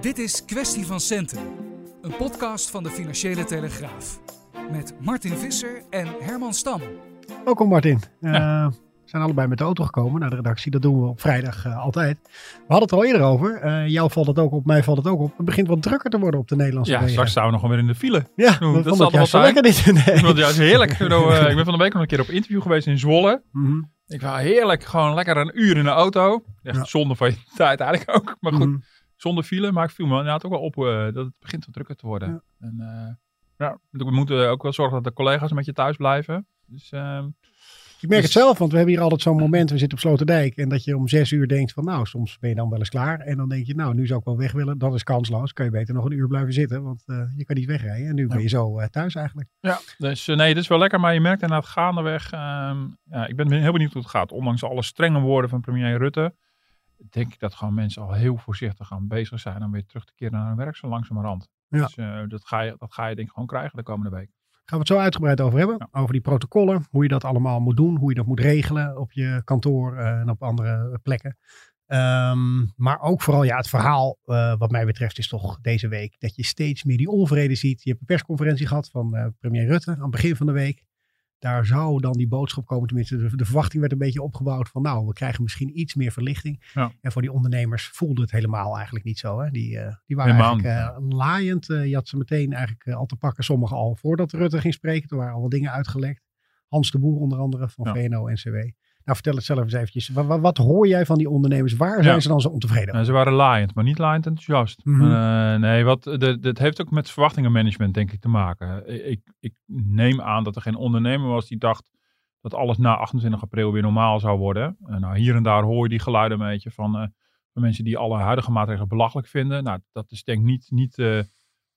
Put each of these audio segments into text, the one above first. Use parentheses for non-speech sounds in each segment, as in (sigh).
Dit is Kwestie van Centen, een podcast van de Financiële Telegraaf. Met Martin Visser en Herman Stam. Welkom Martin. Uh, we zijn allebei met de auto gekomen naar de redactie. Dat doen we op vrijdag uh, altijd. We hadden het er al eerder over. Uh, jou valt het ook op, mij valt het ook op. Het begint wat drukker te worden op de Nederlandse Ja, straks staan we nog weer in de file. Ja, dat, dat vond zal ik juist wel lekker niet. Nee. Ik vond het juist heerlijk. Ik eh, ben van de week nog een keer op interview geweest in Zwolle. Mhm, Ik was heerlijk, gewoon lekker een uur in de auto. Echt Ja. zonde van je tijd eigenlijk ook. Maar goed, mhm. Zonder file. Maar ik viel me inderdaad ook wel op eh, dat het begint wat drukker te worden. Ja. En eh, ja, we moeten ook wel zorgen dat de collega's met je thuis blijven. Dus ehm, Ik merk Dus- het zelf, want we hebben hier altijd zo'n moment. We zitten op Sloterdijk. En dat je om zes uur denkt van nou, soms ben je dan wel eens klaar. En dan denk je nou, nu zou ik wel weg willen. Dat is kansloos. Kan je beter nog een uur blijven zitten. Want eh, je kan niet wegrijden. En nu ben je zo thuis eigenlijk. Ja, dus nee, dat is wel lekker. Maar je merkt inderdaad gaandeweg. ehm ja, ik ben heel benieuwd hoe het gaat. Ondanks alle strenge woorden van premier Rutte. Denk ik dat gewoon mensen al heel voorzichtig aan bezig zijn. om weer terug te keren naar hun werk zo langzamerhand. Ja. Dus eh, dat, ga je, dat ga je denk ik gewoon krijgen de komende week. Gaan we het zo uitgebreid over hebben. Over die protocollen. Hoe je dat allemaal moet doen. Hoe je dat moet regelen op je kantoor eh, en op andere plekken. Ehm, maar ook vooral ja, het verhaal eh, wat mij betreft is toch deze week dat je steeds meer die onvrede ziet. Je hebt een persconferentie gehad van premier Rutte aan het begin van de week. Daar zou dan die boodschap komen. Tenminste, de, de verwachting werd een beetje opgebouwd van nou, we krijgen misschien iets meer verlichting. Ja. En voor die ondernemers voelde het helemaal eigenlijk niet zo. Hè? Die, eh, die waren Helemaal eigenlijk eh, laaiend. Eh, je had ze meteen eigenlijk al te pakken. Sommigen al voordat Rutte ging spreken. Er waren al wat dingen uitgelekt. Hans de Boer onder andere van Ja. VNO-NCW. Nou, vertel het zelf eens eventjes. Wat, wat, hoor jij van die ondernemers? Waar zijn Ja. ze dan zo ontevreden? Nou, ze waren laaiend, maar niet laaiend enthousiast. Mhm. Eh, nee, wat, de- dat heeft ook met verwachtingenmanagement denk ik te maken. Ik, ik neem aan dat er geen ondernemer was die dacht dat alles na 28 april weer normaal zou worden. Eh, nou, hier en daar hoor je die geluiden een beetje van, eh, van mensen die alle huidige maatregelen belachelijk vinden. Nou, dat is denk ik niet, niet de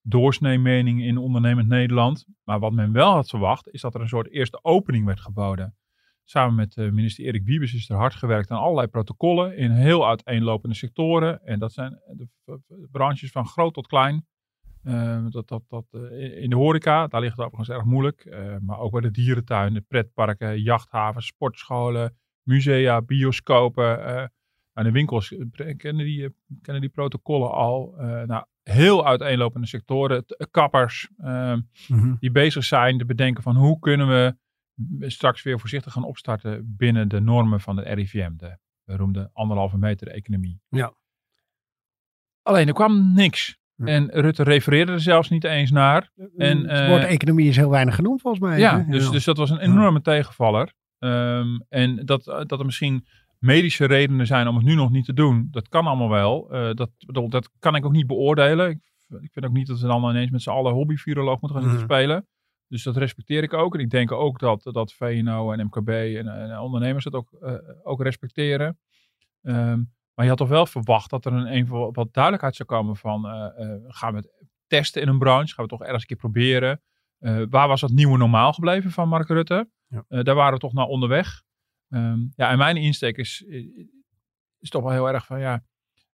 doorsnee mening in ondernemend Nederland. Maar wat men wel had verwacht, is dat er een soort eerste opening werd geboden. Samen met eh, minister Erik Wiebes is er hard gewerkt aan allerlei protocollen in heel uiteenlopende sectoren. En dat zijn de branches van groot tot klein. Eh, dat, dat, dat, eh, in de horeca, daar ligt het overigens erg moeilijk. Eh, maar ook bij de dierentuin, de pretparken, jachthavens, sportscholen, musea, bioscopen. eh nou, de winkels kennen die, kennen die protocollen al. Nou, heel uiteenlopende sectoren, kappers, eh, Mhm. die bezig zijn te bedenken van hoe kunnen we straks weer voorzichtig gaan opstarten binnen de normen van de RIVM, de beroemde anderhalve meter economie. Ja. Alleen er kwam niks. Ja. En Rutte refereerde er zelfs niet eens naar. En, het eh, woord economie is heel weinig genoemd volgens mij. Ja, dus, dus dat was een enorme tegenvaller. Ehm, en dat, dat er misschien medische redenen zijn om het nu nog niet te doen, dat kan allemaal wel. Eh, dat, bedoel, dat kan ik ook niet beoordelen. Ik, ik vind ook niet dat we dan ineens met z'n allen hobby-viroloog moeten gaan Mhm. spelen. Dus dat respecteer ik ook. En ik denk ook dat, dat VNO en MKB en, en ondernemers dat ook, eh, ook respecteren. Ehm, maar je had toch wel verwacht dat er een, een wat duidelijkheid zou komen van eh, eh, gaan we het testen in een branche? Gaan we het toch ergens een keer proberen? Waar was dat nieuwe normaal gebleven van Mark Rutte? Ja. Daar waren we toch naar onderweg. Ehm, ja, en mijn insteek is, is toch wel heel erg van ja,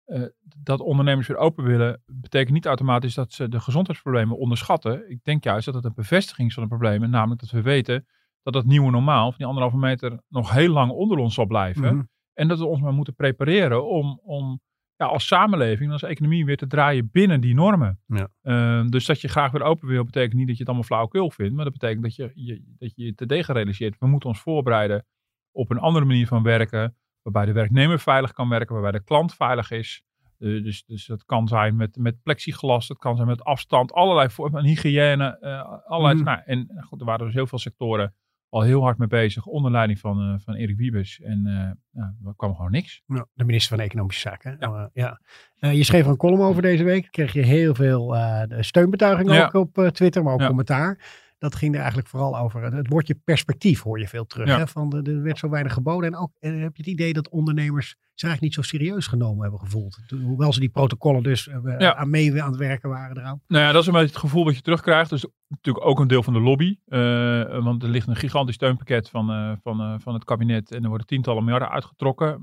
eh, dat ondernemers weer open willen, betekent niet automatisch dat ze de gezondheidsproblemen onderschatten. Ik denk juist dat het een bevestiging is van de problemen, namelijk dat we weten dat dat nieuwe normaal van die anderhalve meter nog heel lang onder ons zal blijven. Mhm. En dat we ons maar moeten prepareren om, om ja, als samenleving, als economie weer te draaien binnen die normen. Ja. Ehm, dus dat je graag weer open wil, betekent niet dat je het allemaal flauwekul vindt. Maar dat betekent dat je je, dat je, je te degen realiseert. We moeten ons voorbereiden op een andere manier van werken. Waarbij de werknemer veilig kan werken, waarbij de klant veilig is. Dus, dus dat kan zijn met, met plexiglas, dat kan zijn met afstand, allerlei vormen van hygiëne. eh, allerlei, Mhm. nou, en goed, er waren dus heel veel sectoren al heel hard mee bezig onder leiding van, eh, van Erik Wiebes. En eh ja, er kwam gewoon niks. De minister van Economische Zaken. Ja. Ja. Eh, je schreef een column over deze week. Kreeg je heel veel steunbetuigingen Ja. ook op Twitter, maar ook Ja. commentaar. Dat ging er eigenlijk vooral over. Het, woordje perspectief hoor je veel terug. Ja. Hè? Van de, er werd zo weinig geboden. En ook eh, heb je het idee dat ondernemers zich eigenlijk niet zo serieus genomen hebben gevoeld. Hoewel ze die protocollen dus eh, Ja. aan mee aan het werken waren eraan. Nou ja, dat is een beetje het gevoel wat je terugkrijgt. Dus natuurlijk ook een deel van de lobby. Eh, want er ligt een gigantisch steunpakket van, eh, van, van het kabinet. En er worden tientallen miljarden uitgetrokken.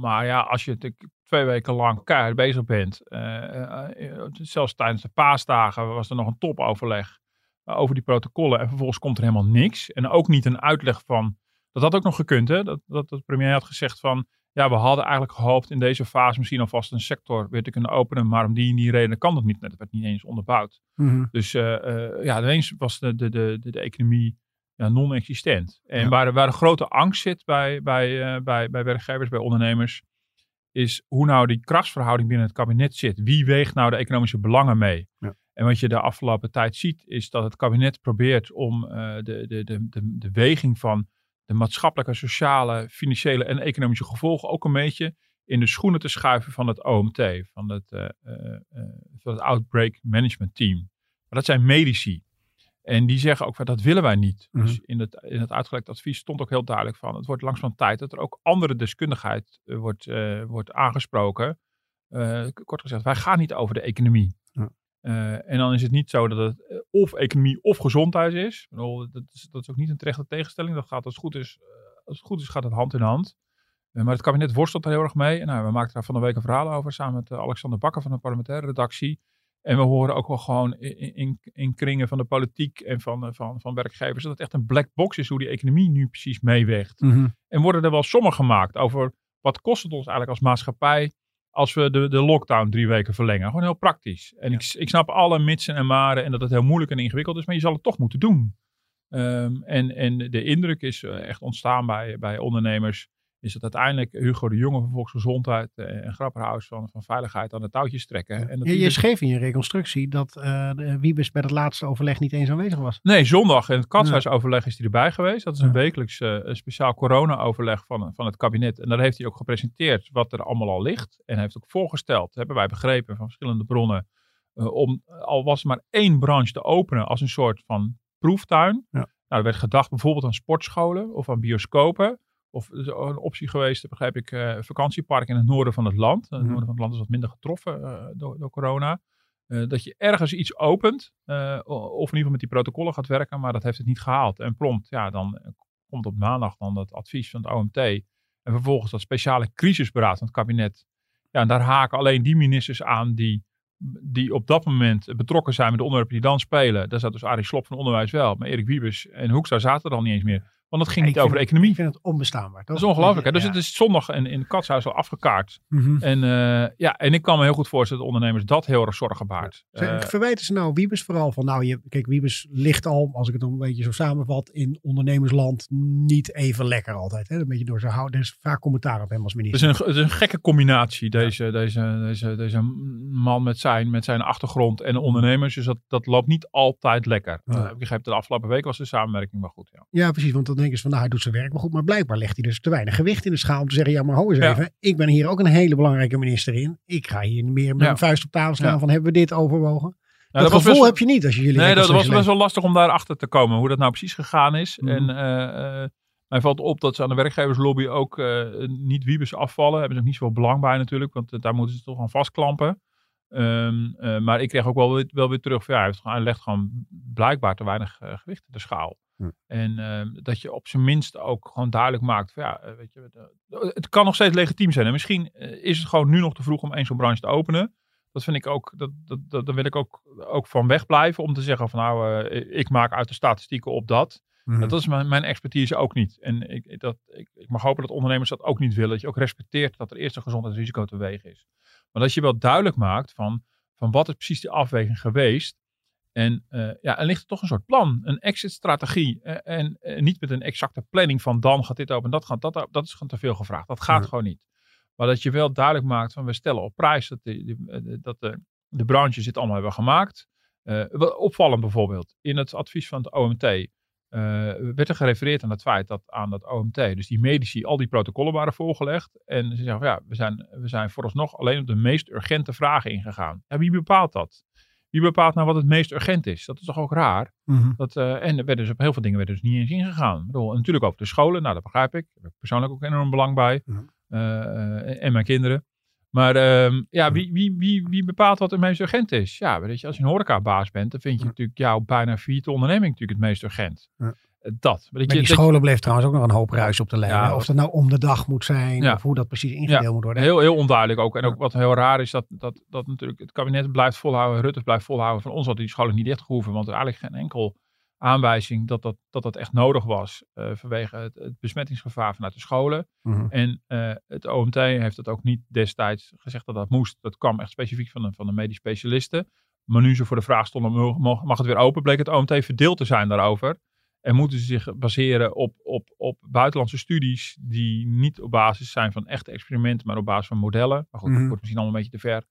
Maar ja, als je natuurlijk twee weken lang keihard bezig bent. zelfs tijdens de paasdagen was er nog een topoverleg over die protocollen. En vervolgens komt er helemaal niks. En ook niet een uitleg van... Dat had ook nog gekund, hè? Dat, dat de premier had gezegd van... ja, we hadden eigenlijk gehoopt in deze fase misschien alvast een sector weer te kunnen openen, maar om die en die reden kan dat niet. Dat werd niet eens onderbouwd. Mhm. Dus eh, ja, ineens was de, de, de, de, economie ja, non-existent. En Ja. waar, de- waar de grote angst zit bij, bij, eh, bij, bij werkgevers, bij ondernemers, is hoe nou die krachtsverhouding binnen het kabinet zit. Wie weegt nou de economische belangen mee? Ja. En wat je de afgelopen tijd ziet, is dat het kabinet probeert om eh, de, de, de, de, de weging van de maatschappelijke, sociale, financiële en economische gevolgen ook een beetje in de schoenen te schuiven van het OMT, van het, eh, eh, van het Outbreak Management Team. Maar dat zijn medici. En die zeggen ook van dat willen wij niet. Mhm. Dus in het, in het uitgelekte advies stond ook heel duidelijk van het wordt langzaam tijd dat er ook andere deskundigheid wordt, wordt aangesproken. Kort gezegd, wij gaan niet over de economie. Ja. Eh, en dan is het niet zo dat het eh, of economie of gezondheid is. Bedoel, dat, is. dat is ook niet een terechte tegenstelling. Dat gaat als het goed is, eh, als het goed is gaat het hand in hand. Maar het kabinet worstelt er heel erg mee. En nou, we maakten daar van de week een verhaal over samen met Alexander Bakker van de parlementaire redactie. En we horen ook wel gewoon in, in, in kringen van de politiek en van, van, van werkgevers dat het echt een black box is hoe die economie nu precies meeweegt. Mhm. En worden er wel sommen gemaakt over wat kost het ons eigenlijk als maatschappij als we de, de lockdown drie weken verlengen. Gewoon heel praktisch. En ik, ik snap alle mitsen en maren en dat het heel moeilijk en ingewikkeld is, maar je zal het toch moeten doen. Ehm, en, en de indruk is eh, echt ontstaan bij, bij ondernemers, is dat uiteindelijk Hugo de Jonge van Volksgezondheid eh, en Grapperhaus van, van Veiligheid aan de touwtjes trekken. En dat Je, je dus- schreef in je reconstructie dat de Wiebes bij het laatste overleg niet eens aanwezig was. Nee, zondag in het katshuisoverleg is hij erbij geweest. Dat is een Ja. wekelijks eh, speciaal corona-overleg van, van het kabinet. En daar heeft hij ook gepresenteerd wat er allemaal al ligt. En heeft ook voorgesteld, hebben wij begrepen van verschillende bronnen, om al was maar één branche te openen als een soort van proeftuin. Ja. Nou, er werd gedacht bijvoorbeeld aan sportscholen of aan bioscopen. Of een optie geweest, begrijp ik, eh vakantiepark in het noorden van het land. Het Mhm. noorden van het land is wat minder getroffen eh, door, door corona. Eh, dat je ergens iets opent, eh, of in ieder geval met die protocollen gaat werken, maar dat heeft het niet gehaald. En prompt, ja, dan eh, komt op maandag dan het advies van het OMT en vervolgens dat speciale crisisberaad van het kabinet. Ja, en daar haken alleen die ministers aan die, die op dat moment betrokken zijn met de onderwerpen die dan spelen. Daar zat dus Arie Slob van Onderwijs wel, maar Erik Wiebes en Hoekstra zaten er al niet eens meer. Want het ging niet over de economie. Ik vind het onbestaanbaar. Dat is ongelooflijk. Hè? Dus Ja. het is zondag in, in het katshuis al afgekaart. Mhm. En, eh, ja, en ik kan me heel goed voorstellen dat ondernemers dat heel erg zorgen baart. Zeg, Eh, verwijten ze nou Wiebes vooral van, nou, je, kijk, Wiebes ligt al, als ik het dan een beetje zo samenvat, in ondernemersland niet even lekker altijd. Hè? Een beetje door zijn houden. Er is vaak commentaar op hem als Het is, minister. een, het is een gekke combinatie, deze, deze, deze, deze man met zijn, met zijn achtergrond en de ondernemers. Dus dat, dat loopt niet altijd lekker. Eh, ik begreep dat de afgelopen week was de samenwerking wel goed. Ja. Ja, precies. Want dan denken ze van, nou, hij doet zijn werk maar goed. Maar blijkbaar legt hij dus te weinig gewicht in de schaal om te zeggen, ja, maar ho eens Ja. even. Ik ben hier ook een hele belangrijke minister in. Ik ga hier meer met Ja. mijn vuist op tafel staan Ja. van, hebben we dit overwogen? Nou, dat gevoel best- heb je niet als je jullie Nee, dat was best wel lastig om daarachter te komen. Hoe dat nou precies gegaan is. Mhm. En eh, mij valt op dat ze aan de werkgeverslobby ook eh, niet wiebes afvallen. Hebben ze ook niet zoveel belang bij natuurlijk. Want daar moeten ze toch aan vastklampen. Eh, maar ik kreeg ook wel weer, wel weer terug. van, Ja, hij, legt gewoon blijkbaar te weinig gewicht in de schaal. Hm. En ehm, dat je op zijn minst ook gewoon duidelijk maakt. Van, ja, eh, weet je, de- het kan nog steeds legitiem zijn. En misschien eh, is het gewoon nu nog te vroeg om één zo'n branche te openen. Dat vind ik ook, dat, dat, dat, daar wil ik ook, ook van wegblijven. Om te zeggen van nou, eh, ik maak uit de statistieken op dat. Mhm. Dat is mijn, mijn expertise ook niet. En ik, dat, ik, ik mag hopen dat ondernemers dat ook niet willen. Dat je ook respecteert dat er eerst een gezondheidsrisico te wegen is. Maar dat je wel duidelijk maakt van, van wat is precies die afweging geweest. En eh, ja, er ligt toch een soort plan, een exit-strategie. Eh, en eh, niet met een exacte planning van dan gaat dit open en dat gaat dat open. Dat is gewoon te veel gevraagd. Dat gaat Ja. gewoon niet. Maar dat je wel duidelijk maakt van we stellen op prijs dat, de, die- dat de, de branches dit allemaal hebben gemaakt. Opvallend bijvoorbeeld, in het advies van het OMT werd er gerefereerd aan het feit dat aan dat OMT, dus die medici, al die protocollen waren voorgelegd. En ze zeggen van ja, we zijn, we zijn vooralsnog alleen op de meest urgente vragen ingegaan. Ja, wie bepaalt dat? Wie bepaalt nou wat het meest urgent is? Dat is toch ook raar? Mhm. Dat, eh, en er werden dus op heel veel dingen werden dus niet eens ingegaan. Bedoel, natuurlijk over de scholen, nou dat begrijp ik. Daar heb ik persoonlijk ook enorm belang bij. Mhm. Eh, en mijn kinderen. Maar ehm, ja, wie, wie, wie, wie bepaalt wat het meest urgent is? Ja, weet je, als je een horecabaas bent, dan vind je natuurlijk jouw bijna failliete onderneming natuurlijk het meest urgent. Ja. Eh, Dat. Je, die scholen bleef trouwens ook nog een hoop ruis op de lijn. Ja, of dat nou om de dag moet zijn, Ja. of hoe dat precies ingedeeld moet worden. Heel, heel onduidelijk ook. En ook wat heel raar is, dat, dat, dat natuurlijk het kabinet blijft volhouden, Rutte blijft volhouden. Van ons had die scholen niet dicht gehoeven, want er eigenlijk geen enkel aanwijzing dat dat, dat, dat echt nodig was uh, vanwege het, het, besmettingsgevaar vanuit de scholen. Mhm. En uh, het OMT heeft dat ook niet destijds gezegd dat dat moest. Dat kwam echt specifiek van de, van de medisch specialisten. Maar nu ze voor de vraag stonden, mag het weer open, bleek het OMT verdeeld te zijn daarover. En moeten ze zich baseren op, op, op buitenlandse studies die niet op basis zijn van echte experimenten, maar op basis van modellen. Maar goed, dat Mhm. wordt misschien allemaal een beetje te ver.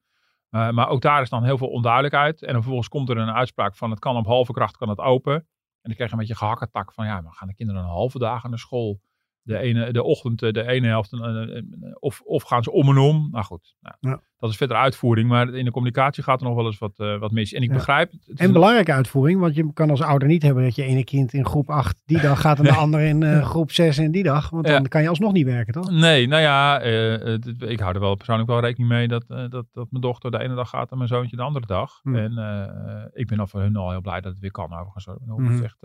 Uh, maar ook daar is dan heel veel onduidelijkheid. En dan vervolgens komt er een uitspraak van het kan op halve kracht, kan het open. En dan krijg je een beetje gehakketak van ja, maar gaan de kinderen een halve dagen naar school? De, ene, de ochtend, de ene helft, uh, of, of gaan ze om en om? Nou goed, nou, Ja. dat is verder uitvoering. Maar in de communicatie gaat er nog wel eens wat, uh, wat mis. En ik Ja. begrijp... Het En een- belangrijke uitvoering, want je kan als ouder niet hebben dat je ene kind in groep 8 die dag gaat en de (laughs) ander in eh, groep 6 en die dag. Want dan Ja. kan je alsnog niet werken, toch? Nee, nou ja, eh, ik hou er wel persoonlijk wel rekening mee dat, eh, dat, dat mijn dochter de ene dag gaat en mijn zoontje de andere dag. Hmm. En eh, ik ben al voor hun al heel blij dat het weer kan overigens. hoor. Is echt,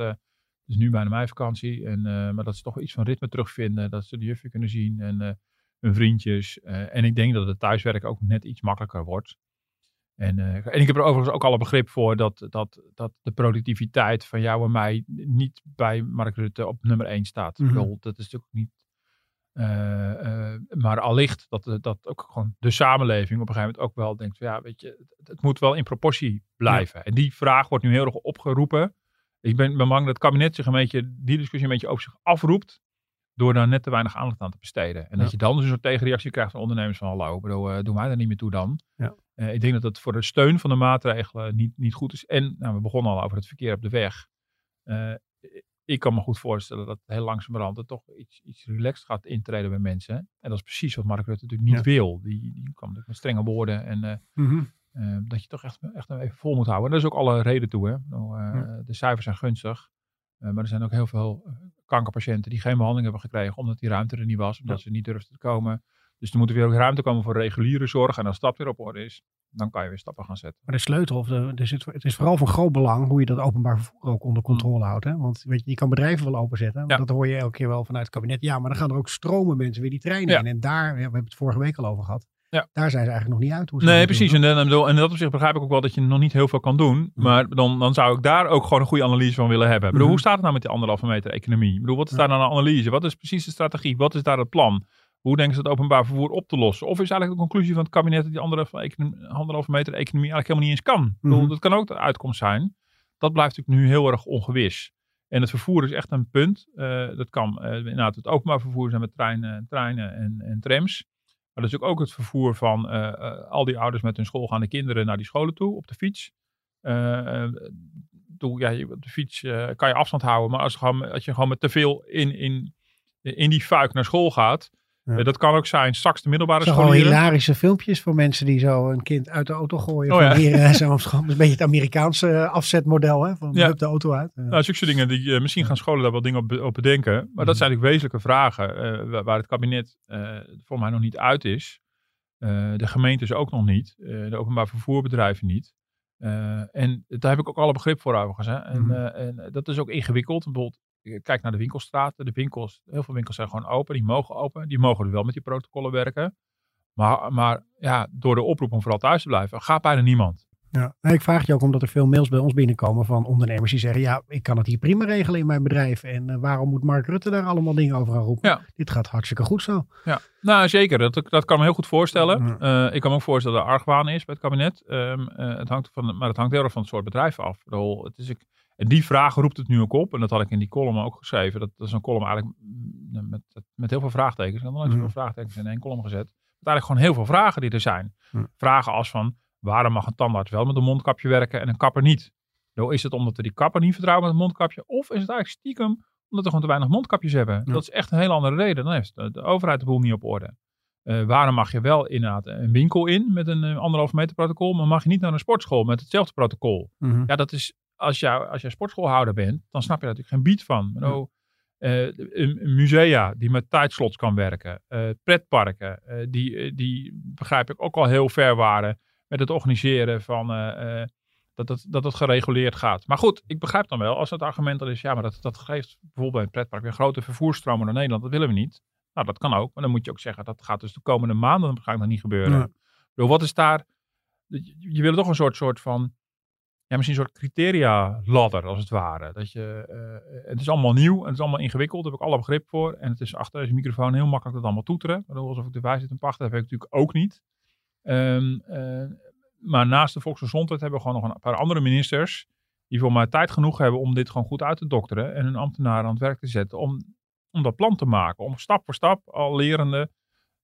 het is nu bijna mijn vakantie, en, eh, maar dat ze toch iets van ritme terugvinden. Dat ze de juffie kunnen zien en eh, hun vriendjes. Eh, en ik denk dat het thuiswerken ook net iets makkelijker wordt. En, en ik heb er overigens ook alle begrip voor dat, dat, dat de productiviteit van jou en mij niet bij Mark Rutte op nummer 1 staat. Ik bedoel, dat is natuurlijk niet. maar allicht dat, dat ook gewoon de samenleving op een gegeven moment ook wel denkt: van, ja, weet je, het, het moet wel in proportie blijven. En die vraag wordt nu heel erg opgeroepen. Ik ben, ben bang dat het kabinet zich een beetje, die discussie een beetje over zich afroept. Door daar net te weinig aandacht aan te besteden. En Ja. dat je dan dus een soort tegenreactie krijgt van ondernemers van hallo, bedoel, eh, doe mij daar niet meer toe dan. Ja. Eh, ik denk dat het voor de steun van de maatregelen niet, niet goed is. En nou, we begonnen al over het verkeer op de weg. Eh, ik kan me goed voorstellen dat heel langzamerhand het toch iets, iets relaxed gaat intreden bij mensen. En dat is precies wat Mark Rutte natuurlijk niet wil. Die, die kwam natuurlijk met strenge woorden en Mhm. Eh, dat je toch echt, echt even vol moet houden. En daar is ook alle reden toe. Hè. Nou, Ja. De cijfers zijn gunstig. Eh, maar er zijn ook heel veel eh, kankerpatiënten die geen behandeling hebben gekregen omdat die ruimte er niet was, omdat ze niet durfden te komen. Dus er moet weer ook ruimte komen voor reguliere zorg. En als dat weer op orde is, dan kan je weer stappen gaan zetten. Maar de sleutel, of de, zit, het is vooral van groot belang hoe je dat openbaar vervoer ook onder controle houdt. Hè? Want weet je, je kan bedrijven wel openzetten. Ja. Dat hoor je elke keer wel vanuit het kabinet. Ja, maar dan gaan er ook stromen mensen weer die treinen Ja. in. En daar, ja, we hebben het vorige week al over gehad. Ja. Daar zijn ze eigenlijk nog niet uit. Hoe ze Nee, precies. doen. En, en, en dat opzicht begrijp ik ook wel dat je nog niet heel veel kan doen. Maar dan, dan zou ik daar ook gewoon een goede analyse van willen hebben. Ik bedoel, Mhm. Hoe staat het nou met die anderhalve meter economie? Ik bedoel, wat is daar dan een analyse? Wat is precies de strategie? Wat is daar het plan? Hoe denken ze het openbaar vervoer op te lossen? Of is eigenlijk de conclusie van het kabinet dat die anderhalve, meter economie eigenlijk helemaal niet eens kan? Ik bedoel, Mhm. dat kan ook de uitkomst zijn. Dat blijft natuurlijk nu heel erg ongewis. En het vervoer is echt een punt. Eh, dat kan eh, inderdaad het openbaar vervoer zijn met treinen, treinen en, en trams. Maar dat is ook het vervoer van eh, eh, al die ouders met hun schoolgaande kinderen naar die scholen toe op de fiets. Eh, ja, op de fiets kan je afstand houden, maar als, je gewoon, als je gewoon met te veel in, in, in die fuik naar school gaat, Ja. dat kan ook zijn straks de middelbare al scholieren. hilarische filmpjes van mensen die zo een kind uit de auto gooien. Oh ja. hier, eh, zo, dat is een beetje het Amerikaanse eh, afzetmodel. Hè? Van Ja. de auto uit. Eh, Nou, zulke dingen, die, misschien gaan scholen daar wel dingen op, be- op bedenken. Maar Mhm. dat zijn natuurlijk wezenlijke vragen waar, waar het kabinet voor mij nog niet uit is. De gemeentes ook nog niet. de openbaar vervoerbedrijven niet. En daar heb ik ook alle begrip voor overigens. Hè. En, Mhm. en dat is ook ingewikkeld. Bijvoorbeeld, kijk naar de winkelstraten. De winkels, heel veel winkels zijn gewoon open. Die mogen open. Die mogen er wel met die protocollen werken. Maar, maar ja, door de oproep om vooral thuis te blijven, gaat bijna niemand. Ja, ik vraag je ook omdat er veel mails bij ons binnenkomen van ondernemers die zeggen: Ja, ik kan het hier prima regelen in mijn bedrijf. En eh, waarom moet Mark Rutte daar allemaal dingen over gaan roepen? Ja. Dit gaat hartstikke goed zo. Ja, nou zeker. Dat, dat kan me heel goed voorstellen. Ja. Eh, ik kan me ook voorstellen dat er argwaan is bij het kabinet. Ehm, eh, het hangt van, maar het hangt heel erg van het soort bedrijf af. Bedoel, het is, ik, en die vraag roept het nu ook op. En dat had ik in die column ook geschreven. Dat, dat is een column eigenlijk mm, met, met heel veel vraagtekens. Ik had nog zoveel Mhm. vraagtekens in één column gezet. Met eigenlijk gewoon heel veel vragen die er zijn. Mhm. Vragen als van, waarom mag een tandarts wel met een mondkapje werken en een kapper niet? Nou, is het omdat we die kapper niet vertrouwen met een mondkapje? Of is het eigenlijk stiekem omdat we gewoon te weinig mondkapjes hebben? Ja. Dat is echt een hele andere reden. Dan heeft de, de overheid de boel niet op orde. Eh, waarom mag je wel inderdaad een winkel in met een eh, anderhalve meter protocol, maar mag je niet naar een sportschool met hetzelfde protocol? Mhm. Ja, dat is, als, jou, als jij sportschoolhouder bent, dan snap je daar natuurlijk geen bied van. Nou, eh, een- een musea die met tijdslots kan werken, eh, pretparken, eh, die, eh, die begrijp ik ook al heel ver waren met het organiseren van eh, eh, dat, het, dat het gereguleerd gaat. Maar goed, ik begrijp dan wel als het argument dan is, ja, maar dat, dat geeft bijvoorbeeld bij een pretpark weer grote vervoersstromen naar Nederland. Dat willen we niet. Nou, dat kan ook. Maar dan moet je ook zeggen, dat gaat dus de komende maanden waarschijnlijk nog niet gebeuren. Ja. Ik bedoel, wat is daar... Je, je wil toch een soort, soort van ja, misschien een soort criteria ladder als het ware. Dat je, eh, het is allemaal nieuw en het is allemaal ingewikkeld. Daar heb ik alle begrip voor. En het is achter deze microfoon heel makkelijk dat allemaal toeteren. Alsof ik de wijsheid en pacht heb, heb ik natuurlijk ook niet. Ehm, eh, maar naast de volksgezondheid hebben we gewoon nog een paar andere ministers die voor mij tijd genoeg hebben om dit gewoon goed uit te dokteren en hun ambtenaren aan het werk te zetten om, om dat plan te maken. Om stap voor stap, al lerende,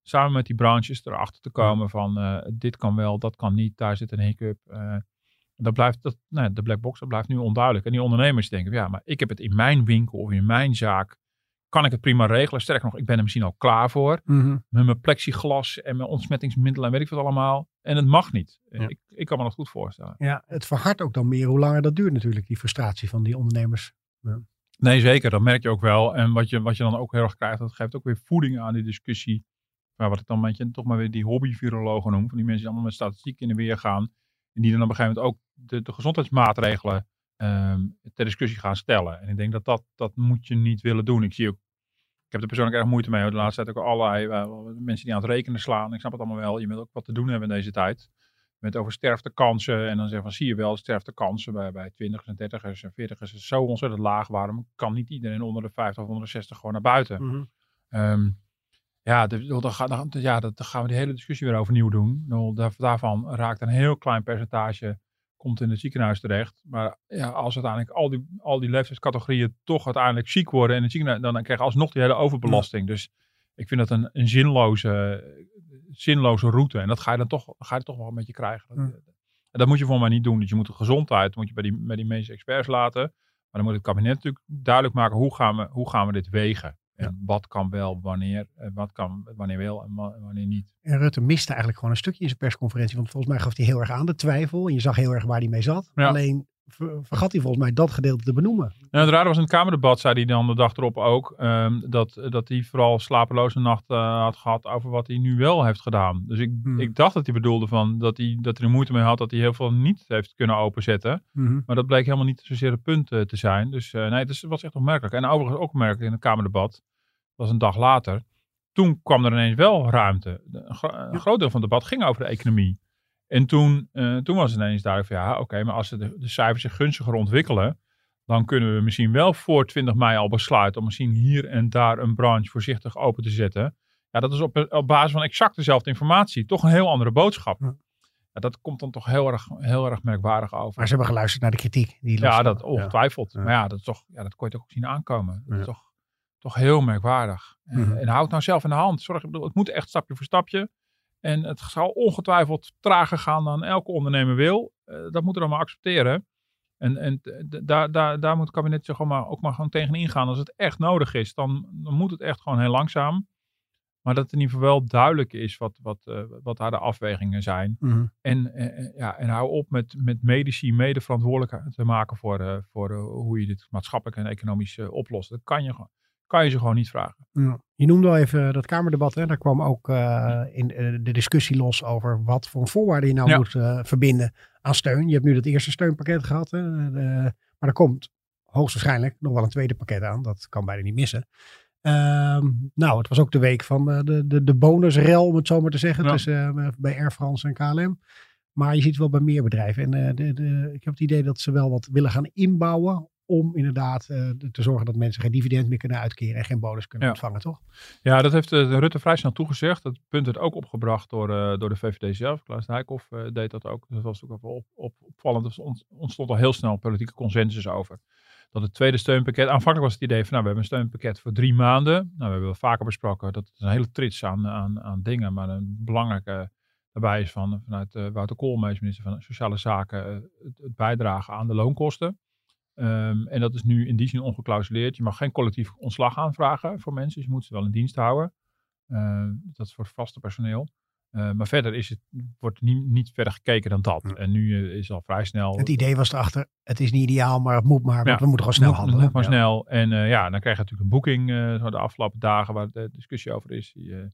samen met die branches erachter te komen van uh, dit kan wel, dat kan niet, daar zit een hiccup. Uh, dat blijft, dat, nee, de black box dat blijft nu onduidelijk. En die ondernemers denken, ja, maar ik heb het in mijn winkel of in mijn zaak, kan ik het prima regelen. Sterker nog, ik ben er misschien al klaar voor. Mm -hmm. Met mijn plexiglas en mijn ontsmettingsmiddelen en weet ik wat allemaal. En het mag niet. Ja. Ik, ik kan me dat goed voorstellen. Ja, het verhardt ook dan meer hoe langer dat duurt natuurlijk, die frustratie van die ondernemers. Ja. Nee, zeker. Dat merk je ook wel. En wat je, wat je dan ook heel erg krijgt, dat geeft ook weer voeding aan die discussie. Maar wat ik dan een beetje toch maar weer die hobby-virologen noem. Van die mensen die allemaal met statistiek in de weer gaan. En die dan op een gegeven moment ook de, de gezondheidsmaatregelen um, ter discussie gaan stellen. En ik denk dat, dat dat moet je niet willen doen. Ik zie ook, ik heb er persoonlijk erg moeite mee. De laatste tijd ook allerlei uh, mensen die aan het rekenen slaan. Ik snap het allemaal wel. Je moet ook wat te doen hebben in deze tijd. Met over sterftekansen. En dan zeggen van, zie je wel, sterftekansen bij, bij 20ers en 30ers en 40ers is zo ontzettend laag. Waarom kan niet iedereen onder de 50 of onder de 60 gewoon naar buiten? Mm -hmm. um, ja, de, dan, dan, ja, dan gaan we die hele discussie weer overnieuw doen. Daar, daarvan raakt een heel klein percentage komt in het ziekenhuis terecht. Maar ja, als uiteindelijk al die, al die leeftijdscategorieën toch uiteindelijk ziek worden in het ziekenhuis, dan, krijg je alsnog die hele overbelasting. Ja. Dus ik vind dat een, een zinloze, zinloze route. En dat ga je dan toch, ga je toch wel een beetje krijgen. Ja. En dat moet je voor mij niet doen. Dus je moet de gezondheid moet je bij die, bij die medische experts laten. Maar dan moet het kabinet natuurlijk duidelijk maken hoe gaan we, hoe gaan we dit wegen. Ja. wat kan wel, wanneer, wat kan wanneer wel en wanneer niet. En Rutte miste eigenlijk gewoon een stukje in zijn persconferentie. Want volgens mij gaf hij heel erg aan de twijfel. En je zag heel erg waar hij mee zat. Ja. Alleen vergat hij volgens mij dat gedeelte te benoemen. En het rare was in het Kamerdebat, zei hij dan de dag erop ook, um, dat, dat hij vooral slapeloze nacht uh, had gehad over wat hij nu wel heeft gedaan. Dus ik, hmm. ik dacht dat hij bedoelde van dat hij, dat hij er moeite mee had dat hij heel veel niet heeft kunnen openzetten. Hmm. Maar dat bleek helemaal niet zozeer het punt uh, te zijn. Dus uh, nee, het was echt opmerkelijk. En overigens ook opmerkelijk in het Kamerdebat, was een dag later, toen kwam er ineens wel ruimte. Een, gro een groot deel van het debat ging over de economie. En toen, uh, toen was het ineens duidelijk van ja, oké, okay, maar als de, de cijfers zich gunstiger ontwikkelen, dan kunnen we misschien wel voor 20 mei al besluiten om misschien hier en daar een branche voorzichtig open te zetten. Ja, dat is op, op basis van exact dezelfde informatie toch een heel andere boodschap. Ja. Ja, dat komt dan toch heel erg, heel erg merkwaardig over. Maar ze hebben geluisterd naar de kritiek. Die ja, dat ongetwijfeld. Ja. Maar ja, dat, is toch, ja, dat kon je toch ook zien aankomen. Dat is toch, toch heel merkwaardig. Mhm. En, en houd nou zelf in de hand. Zorg, het moet echt stapje voor stapje. En het zal ongetwijfeld trager gaan dan elke ondernemer wil. Uh, dat moeten we dan maar accepteren. En, en daar, daar, daar moet het kabinet zich maar, ook maar gewoon tegen ingaan. Als het echt nodig is, dan, dan moet het echt gewoon heel langzaam. Maar dat het in ieder geval wel duidelijk is wat, wat, uh, wat daar de afwegingen zijn. Mm -hmm. en, uh, ja, en hou op met, met medici mede verantwoordelijk te maken voor, voor hoe je dit maatschappelijk en economisch oplost. Dat kan je gewoon kan je ze gewoon niet vragen. Ja. Je noemde al even dat Kamerdebat. Hè? Daar kwam ook uh, in uh, de discussie los over wat voor voorwaarden je nou Ja. moet uh, verbinden aan steun. Je hebt nu dat eerste steunpakket gehad. Hè? Maar er komt hoogstwaarschijnlijk nog wel een tweede pakket aan. Dat kan bijna niet missen. Ehm, nou, het was ook de week van de, de, de bonusrel, om het zo maar te zeggen, Ja. tussen bij Air France en KLM. Maar je ziet het wel bij meer bedrijven. En de, de, ik heb het idee dat ze wel wat willen gaan inbouwen om inderdaad uh, te zorgen dat mensen geen dividend meer kunnen uitkeren en geen bonus kunnen Ja. ontvangen, toch? Ja, dat heeft uh, Rutte vrij snel toegezegd. Dat punt werd ook opgebracht door, uh, door de VVD zelf. Klaas Dijkhoff deed dat ook. Dat was ook wel op, op, opvallend. Er ontstond al heel snel politieke consensus over. Dat het tweede steunpakket, aanvankelijk was het idee van nou, we hebben een steunpakket voor drie maanden. Nou, we hebben wel vaker besproken, dat is een hele trits aan, aan, aan dingen. Maar een belangrijke daarbij is van, vanuit Wouter Koolmees, minister van Sociale Zaken, het, het bijdragen aan de loonkosten. Um, en dat is nu in die zin ongeclausuleerd. Je mag geen collectief ontslag aanvragen voor mensen. Dus je moet ze wel in dienst houden. Uh, dat is voor het vaste personeel. Uh, maar verder is het, wordt niet, niet verder gekeken dan dat. Ja. En nu uh, is al vrij snel. Het idee was erachter, het is niet ideaal, maar het moet maar. Ja, we moeten gewoon snel moet, handelen. Het moet maar ja. snel. En uh, ja, dan krijg je natuurlijk een boeking uh, de afgelopen dagen waar de discussie over is. Die, uh,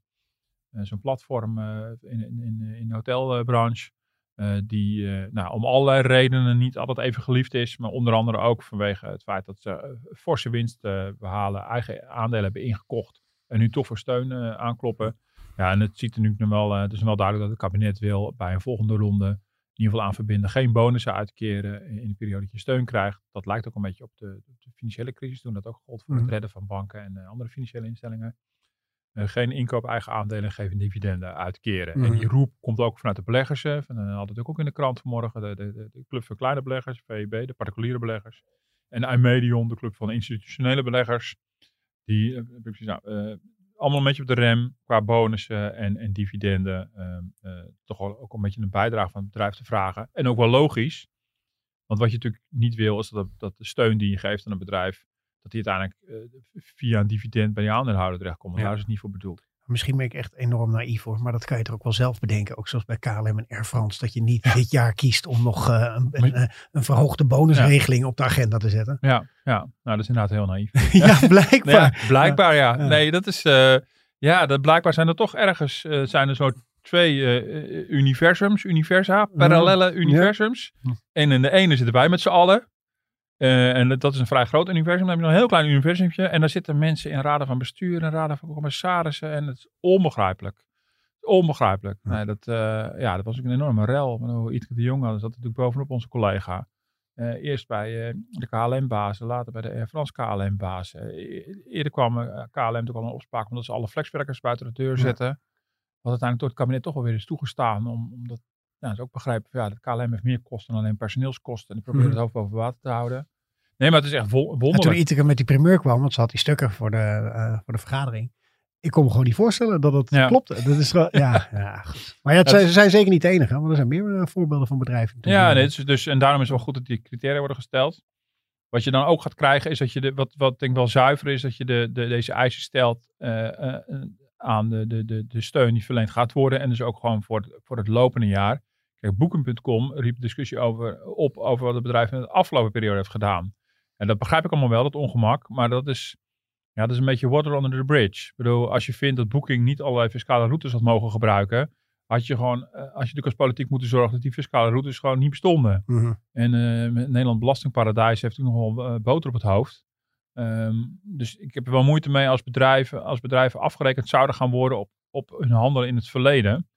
Zo'n platform in, in, in, in de hotelbranche. Uh, die uh, nou, om allerlei redenen niet altijd even geliefd is. Maar onder andere ook vanwege het feit dat ze uh, forse winst behalen, eigen aandelen hebben ingekocht. En nu toch voor steun aankloppen. Ja, en het ziet er nu nog wel, het is wel duidelijk dat het kabinet wil bij een volgende ronde in ieder geval aan verbinden. Geen bonussen uitkeren in de periode dat je steun krijgt. Dat lijkt ook een beetje op de, de financiële crisis toen dat ook gold voor Mhm. het redden van banken en eh, andere financiële instellingen. Eh, geen inkoop eigen aandelen, geven dividenden uitkeren. Mhm. En die roep komt ook vanuit de beleggers. Hè. Van, uh, had het ook in de krant vanmorgen. De, de, de, Club van Kleine Beleggers, VEB, de particuliere beleggers. En IMedion, de Club van institutionele beleggers. Die, precies, nou, uh, allemaal een beetje op de rem qua bonussen en, en dividenden. Uh, toch wel ook een beetje een bijdrage van het bedrijf te vragen. En ook wel logisch. Want wat je natuurlijk niet wil, is dat, dat de steun die je geeft aan een bedrijf, dat die uiteindelijk uh, via een dividend bij je aandeelhouder terechtkomt. Want ja. daar is het niet voor bedoeld. Misschien ben ik echt enorm naïef hoor, maar dat kan je er ook wel zelf bedenken. Ook zoals bij KLM en Air France, dat je niet ja. dit jaar kiest om nog uh, een, een, een, verhoogde bonusregeling ja. op de agenda te zetten. Ja, ja. nou dat is inderdaad heel naïef. (laughs) ja, blijkbaar. Ja, blijkbaar ja. Nee, dat is, uh, ja, dat blijkbaar zijn er toch ergens, uh, zijn er zo twee universums, universa, parallele universums. En in de ene zitten wij met z'n allen. Uh, en dat is een vrij groot universum. Dan heb je nog een heel klein universumtje. En daar zitten mensen in raden van bestuur en raden van commissarissen. En het is onbegrijpelijk. Onbegrijpelijk. Nee, dat, uh, ja, dat was ook een enorme rel. Ietke de Jong zat natuurlijk bovenop onze collega. Uh, eerst bij de KLM-bazen, later bij de Air France KLM-baas. eerder kwam KLM toch al een opspraak omdat ze alle flexwerkers buiten de deur zetten. Ja. Wat uiteindelijk door het kabinet toch wel weer is toegestaan. Om, omdat nou, dat is ook begrijpen. Ja, de KLM heeft meer kosten dan alleen personeelskosten. En die proberen het hoofd boven water te houden. Nee, maar het is echt wonderlijk. En toen Iteke met die primeur kwam, want ze had die stukken voor de, uh, voor de vergadering. Ik kon me gewoon niet voorstellen dat het ja. klopte. Dat is wel, (laughs) ja, ja, goed. Maar ja, het, zijn, ze zijn zeker niet de enige, want er zijn meer uh, voorbeelden van bedrijven. Ja, nee, dus, dus, en daarom is het wel goed dat die criteria worden gesteld. Wat je dan ook gaat krijgen, is dat je, de, wat, wat denk ik wel zuiver is, dat je de, de, deze eisen stelt uh, aan de, de, de, de steun die verleend gaat worden. En dus ook gewoon voor het, voor het lopende jaar. Kijk, Boeken.com riep discussie over, op over wat het bedrijf in de afgelopen periode heeft gedaan. En dat begrijp ik allemaal wel, dat ongemak. Maar dat is, ja, dat is een beetje water under the bridge. Ik bedoel, als je vindt dat Booking niet allerlei fiscale routes had mogen gebruiken, had je gewoon, als je natuurlijk als politiek moeten zorgen dat die fiscale routes gewoon niet bestonden. Mhm. En uh, Nederland Belastingparadijs heeft ook nog wel uh, boter op het hoofd. Um, dus ik heb er wel moeite mee als bedrijven, als bedrijven afgerekend zouden gaan worden op, op hun handel in het verleden.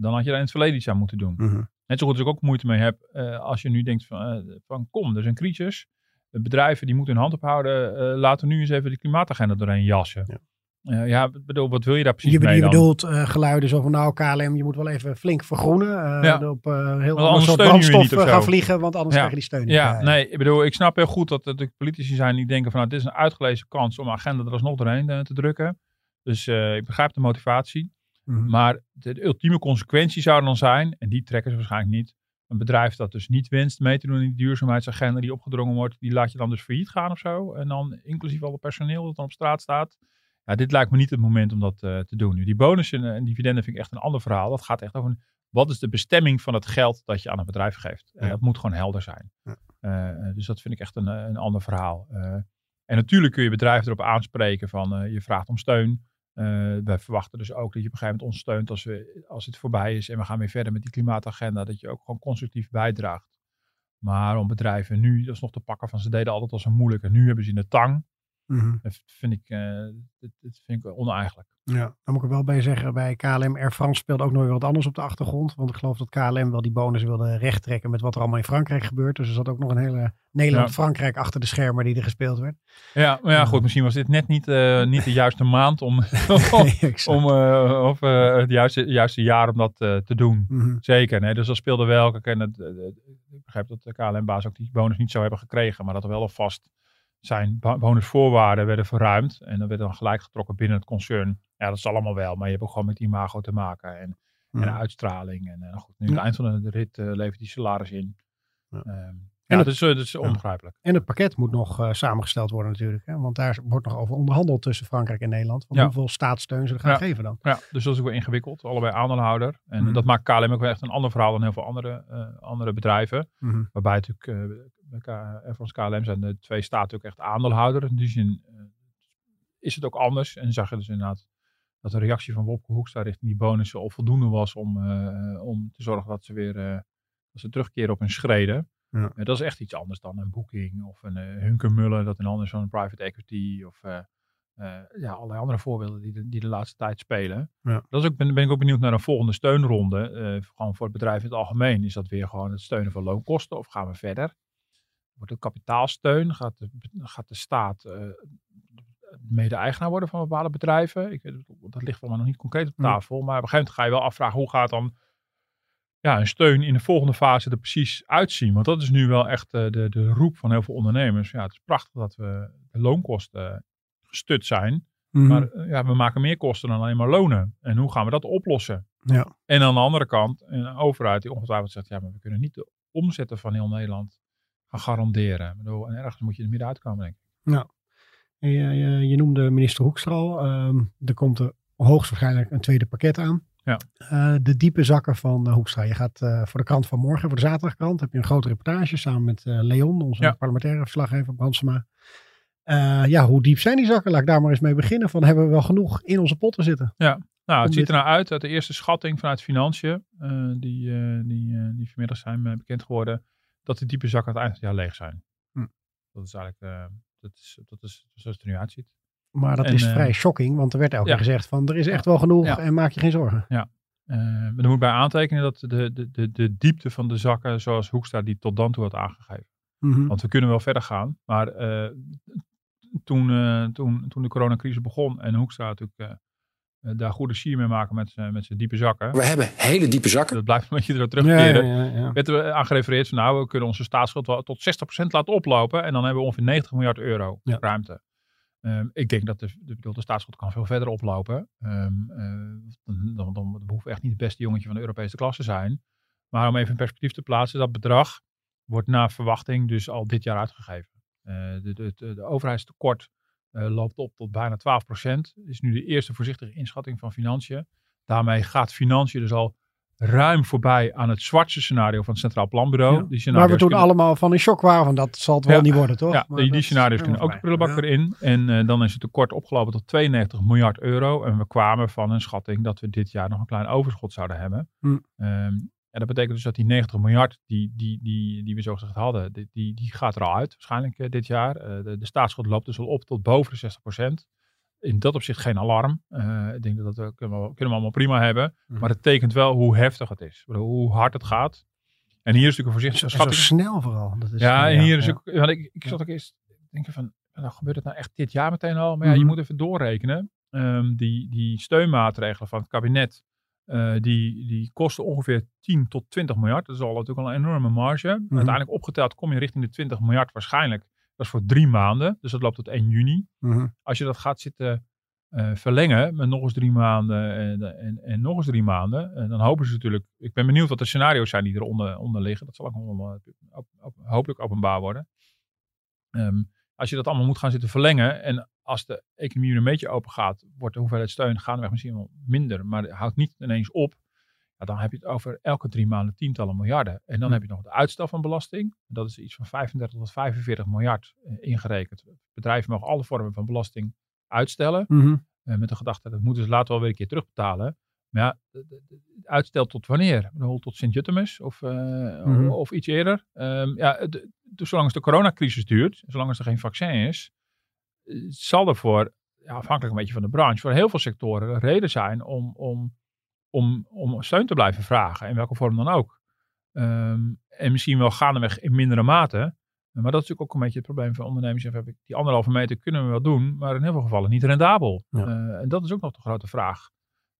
Dan had je daar in het verleden iets aan moeten doen. Mm-hmm. Net zo goed als ik ook moeite mee heb uh, als je nu denkt van, uh, van kom, er een crisis. De bedrijven die moeten hun hand ophouden. Uh, laten we nu eens even de klimaatagenda doorheen jassen. Ja. Uh, ja, bedoel, wat wil je daar precies je, mee je dan? bedoelt uh, geluiden zo van nou KLM, je moet wel even flink vergroenen. Uh, Ja. Op uh, heel anders soort brandstof gaan vliegen, want anders Ja. krijg je die steun niet. Ja, nee, ik bedoel, ik snap heel goed dat er natuurlijk politici zijn die denken van nou, dit is een uitgelezen kans om agenda er alsnog doorheen eh, te drukken. Dus eh, ik begrijp de motivatie. Mhm. Maar de, ultieme consequentie zou dan zijn, en die trekken ze waarschijnlijk niet, een bedrijf dat dus niet wenst mee te doen in die duurzaamheidsagenda die opgedrongen wordt, die laat je dan dus failliet gaan of zo. En dan inclusief al het personeel dat dan op straat staat. Ja, dit lijkt me niet het moment om dat eh, te doen. Nu, die bonussen en dividenden vind ik echt een ander verhaal. Dat gaat echt over wat is de bestemming van het geld dat je aan een bedrijf geeft. En dat moet gewoon helder zijn. Ja. Eh, dus dat vind ik echt een, eh, een ander verhaal. En natuurlijk kun je bedrijven erop aanspreken van je vraagt om steun. Eh, wij verwachten dus ook dat je op een gegeven moment ons steunt als, we, als het voorbij is en we gaan weer verder met die klimaatagenda. Dat je ook gewoon constructief bijdraagt. Maar om bedrijven nu, dat is nog te pakken van ze deden altijd al zo moeilijk en nu hebben ze in de tang. Mhm. Dat vind ik, eh, dat, dat vind ik oneigenlijk. Ja, dan moet ik er wel bij zeggen, bij KLM Air France speelde ook nog weer wat anders op de achtergrond. Want ik geloof dat KLM wel die bonus wilde rechttrekken met wat er allemaal in Frankrijk gebeurt. Dus er zat ook nog een hele Nederland-Frankrijk achter de schermen die er gespeeld werd. Ja, maar ja, goed, misschien was dit net niet, eh, (laughs) niet de juiste maand om, (laughs) om, Nee, exact. om eh, of het juiste, juiste jaar om dat te doen. Mhm. Zeker, nee, dus dat speelde wel. En het, ik begrijp dat de KLM-baas ook die bonus niet zou hebben gekregen, maar dat er wel alvast zijn bo- bonusvoorwaarden werden verruimd. En dat werd dan gelijk getrokken binnen het concern. Ja, dat is allemaal wel, maar je hebt ook gewoon met imago te maken en, en Ja. uitstraling. En goed, nu aan Ja. het eind van de rit eh, levert die salaris in. Ja. Ehm, En het- dat is, eh, dat is onbegrijpelijk. En het pakket moet nog eh, samengesteld worden natuurlijk. Hè? Want daar wordt nog over onderhandeld tussen Frankrijk en Nederland. Van Ja. hoeveel staatssteun ze er gaan Ja. geven dan. Ja, dus dat is ook wel ingewikkeld. Allebei aandeelhouder. En Mhm. dat maakt KLM ook wel echt een ander verhaal dan heel veel andere, andere bedrijven. Mhm. Waarbij natuurlijk bij Air KLM zijn de twee staten ook echt aandeelhouder. In die zin eh, is het ook anders. En zag je dus inderdaad dat de reactie van Wopke Hoekstra richting die bonussen al voldoende was om, eh, om te zorgen dat ze weer eh, dat ze terugkeren op hun schreden. Ja. Dat is echt iets anders dan een boeking of een uh, Hunkermullen, dat een ander zo'n private equity of ja, allerlei andere voorbeelden die de, die de laatste tijd spelen. Ja. Dat is ook, ben, ben ik ook benieuwd naar een volgende steunronde. gewoon voor het bedrijf in het algemeen. Is dat weer gewoon het steunen van loonkosten of gaan we verder? Wordt het kapitaalsteun? Gaat de, gaat de staat eh, mede-eigenaar worden van bepaalde bedrijven? Ik, dat ligt allemaal nog niet concreet op Ja. tafel. Maar op een gegeven moment ga je wel afvragen hoe gaat dan ja, een steun in de volgende fase er precies uitzien? Want dat is nu wel echt eh, de, de roep van heel veel ondernemers. Ja, het is prachtig dat we de loonkosten gestut zijn. Mhm. Maar eh, ja, we maken meer kosten dan alleen maar lonen. En hoe gaan we dat oplossen? Ja. En aan de andere kant, een overheid die ongetwijfeld zegt, ja, maar we kunnen niet de omzetten van heel Nederland gaan garanderen. Ik bedoel, en ergens moet je er middenuit komen, denk ik. Je, je, je noemde minister Hoekstra al. Ehm, er komt er hoogstwaarschijnlijk een tweede pakket aan. Ja. Eh, de diepe zakken van eh, Hoekstra. Je gaat eh, voor de krant van morgen, voor de zaterdagkrant, heb je een grote reportage samen met Leon, onze Ja. parlementaire verslaggever Brandsema. Eh, ja, hoe diep zijn die zakken? Laat ik daar maar eens mee beginnen. Van hebben we wel genoeg in onze potten zitten? Nou, het ziet dit- er nou uit uit de eerste schatting vanuit Financiën, die, die, die vanmiddag zijn bekend geworden, dat de diepe zakken aan het eind van het jaar leeg zijn. Hm. Dat is eigenlijk, eh, dat is, dat is zoals het er nu uitziet. Maar dat En, is eh, vrij shocking, want er werd elke ja. keer gezegd van er is echt wel genoeg Ja. en maak je geen zorgen. Eh, maar er moet bij aantekenen dat de, de, de, de diepte van de zakken, zoals Hoekstra die tot dan toe had aangegeven. Mhm. Want we kunnen wel verder gaan. Maar toen, toen, toen de coronacrisis begon en Hoekstra natuurlijk daar goede sier mee maken met, z'n- met zijn diepe zakken. We hebben hele diepe zakken. Dat blijft een beetje erop terugkeren. ja, ja, ja. Werd er aan gerefereerd van nou, we kunnen onze staatsschuld wel tot 60% laten oplopen. En dan hebben we ongeveer 90 miljard euro Ja. ruimte. Ehm, ik denk dat de, de, bedoel, de staatsschuld kan veel verder oplopen. Ehm, eh, dan, dan, dan hoeft echt niet het beste jongetje van de Europese klas te zijn. Maar om even in perspectief te plaatsen, dat bedrag wordt naar verwachting dus al dit jaar uitgegeven. Eh, de, de, de, de overheidstekort eh, loopt op tot bijna 12%. Is nu de eerste voorzichtige inschatting van financiën. Daarmee gaat financiën dus al ruim voorbij aan het zwartste scenario van het Centraal Planbureau. Ja. Die scenario's we toen kunnen- allemaal van in shock waren, van dat zal het wel Ja. niet worden, toch? ja, Maar die, die scenario's is kunnen ook de prullenbak voorbij. erin. En eh, dan is het tekort opgelopen tot 92 miljard euro. En we kwamen van een schatting dat we dit jaar nog een klein overschot zouden hebben. Hm. Ehm, en dat betekent dus dat die 90 miljard die, die, die, die we zo gezegd hadden, die, die, die gaat er al uit waarschijnlijk eh, dit jaar. Eh, de, de staatsschuld loopt dus al op tot boven de 60% In dat opzicht geen alarm. Eh, ik denk dat dat we, kunnen, we, kunnen we allemaal prima hebben. Mhm. Maar het tekent wel hoe heftig het is. Hoe hard het gaat. En hier is natuurlijk een voorzichtige Zo, zo schatting. snel vooral. Dat is, Ja, en hier is ook, want ik, ik zat ook eerst denken van, nou gebeurt het nou echt dit jaar meteen al? Maar ja, je Mhm. moet even doorrekenen. Ehm, die, die steunmaatregelen van het kabinet, eh, die, die kosten ongeveer 10 tot 20 miljard. Dat is al natuurlijk al een enorme marge. Mhm. Uiteindelijk opgeteld kom je richting de 20 miljard waarschijnlijk. Dat is voor drie maanden, dus dat loopt tot 1 juni. Mhm. Als je dat gaat zitten eh, verlengen met nog eens drie maanden en, en, en nog eens drie maanden, en dan hopen ze natuurlijk. Ik ben benieuwd wat de scenario's zijn die eronder onder liggen. Dat zal ook eh, op- op- hopelijk openbaar worden. Ehm, als je dat allemaal moet gaan zitten verlengen en als de economie weer een beetje open gaat, wordt de hoeveelheid steun gaandeweg misschien wel minder, maar het houdt niet ineens op. Ja, dan heb je het over elke drie maanden tientallen miljarden. En dan Hm. heb je nog de uitstel van belasting. Dat is iets van 35 tot 45 miljard eh, ingerekend. Bedrijven mogen alle vormen van belasting uitstellen. Mhm. Eh, met de gedachte, dat moeten ze later wel weer een keer terugbetalen. Maar ja, de- de- de- uitstel tot wanneer? Tot Sint-Jutemus of, eh, Mhm. of iets eerder. Ehm, ja, zolang als de coronacrisis duurt, zolang als er geen vaccin is, zal er voor, ja, afhankelijk een beetje van de branche, voor heel veel sectoren reden zijn om, om, om, om steun te blijven vragen, in welke vorm dan ook. Ehm, en misschien wel gaandeweg in mindere mate. Maar dat is natuurlijk ook een beetje het probleem van ondernemers. Die anderhalve meter kunnen we wel doen, maar in heel veel gevallen niet rendabel. Ja. Eh, en dat is ook nog de grote vraag.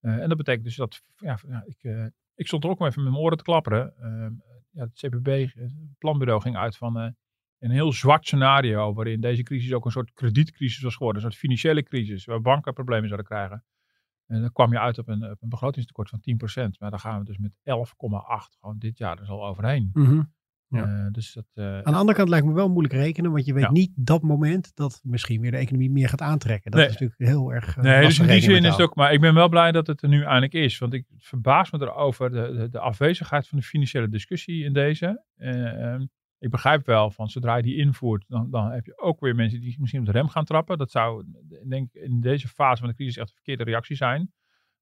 Eh, en dat betekent dus dat, ja, ja, ik, eh, ik stond er ook maar even met mijn oren te klapperen. Ehm, ja, het CPB, het planbureau, ging uit van een heel zwart scenario waarin deze crisis ook een soort kredietcrisis was geworden. Een soort financiële crisis, waar banken problemen zouden krijgen. En dan kwam je uit op een, op een begrotingstekort van 10%. Maar dan gaan we dus met 11,8 gewoon dit jaar dus al overheen. Mhm. Ja. Eh, dus dat, eh, Aan de andere kant lijkt me wel moeilijk rekenen, want je weet Ja. niet dat moment dat misschien weer de economie meer gaat aantrekken. Dat Nee. is natuurlijk heel erg. eh, Nee, dus in die zin is het ook. Maar ik ben wel blij dat het er nu eindelijk is. Want ik verbaas me erover de, de, de afwezigheid van de financiële discussie in deze. Eh, ehm, ik begrijp wel van zodra je die invoert, dan, dan heb je ook weer mensen die misschien op de rem gaan trappen. Dat zou, denk ik, in deze fase van de crisis echt een verkeerde reactie zijn.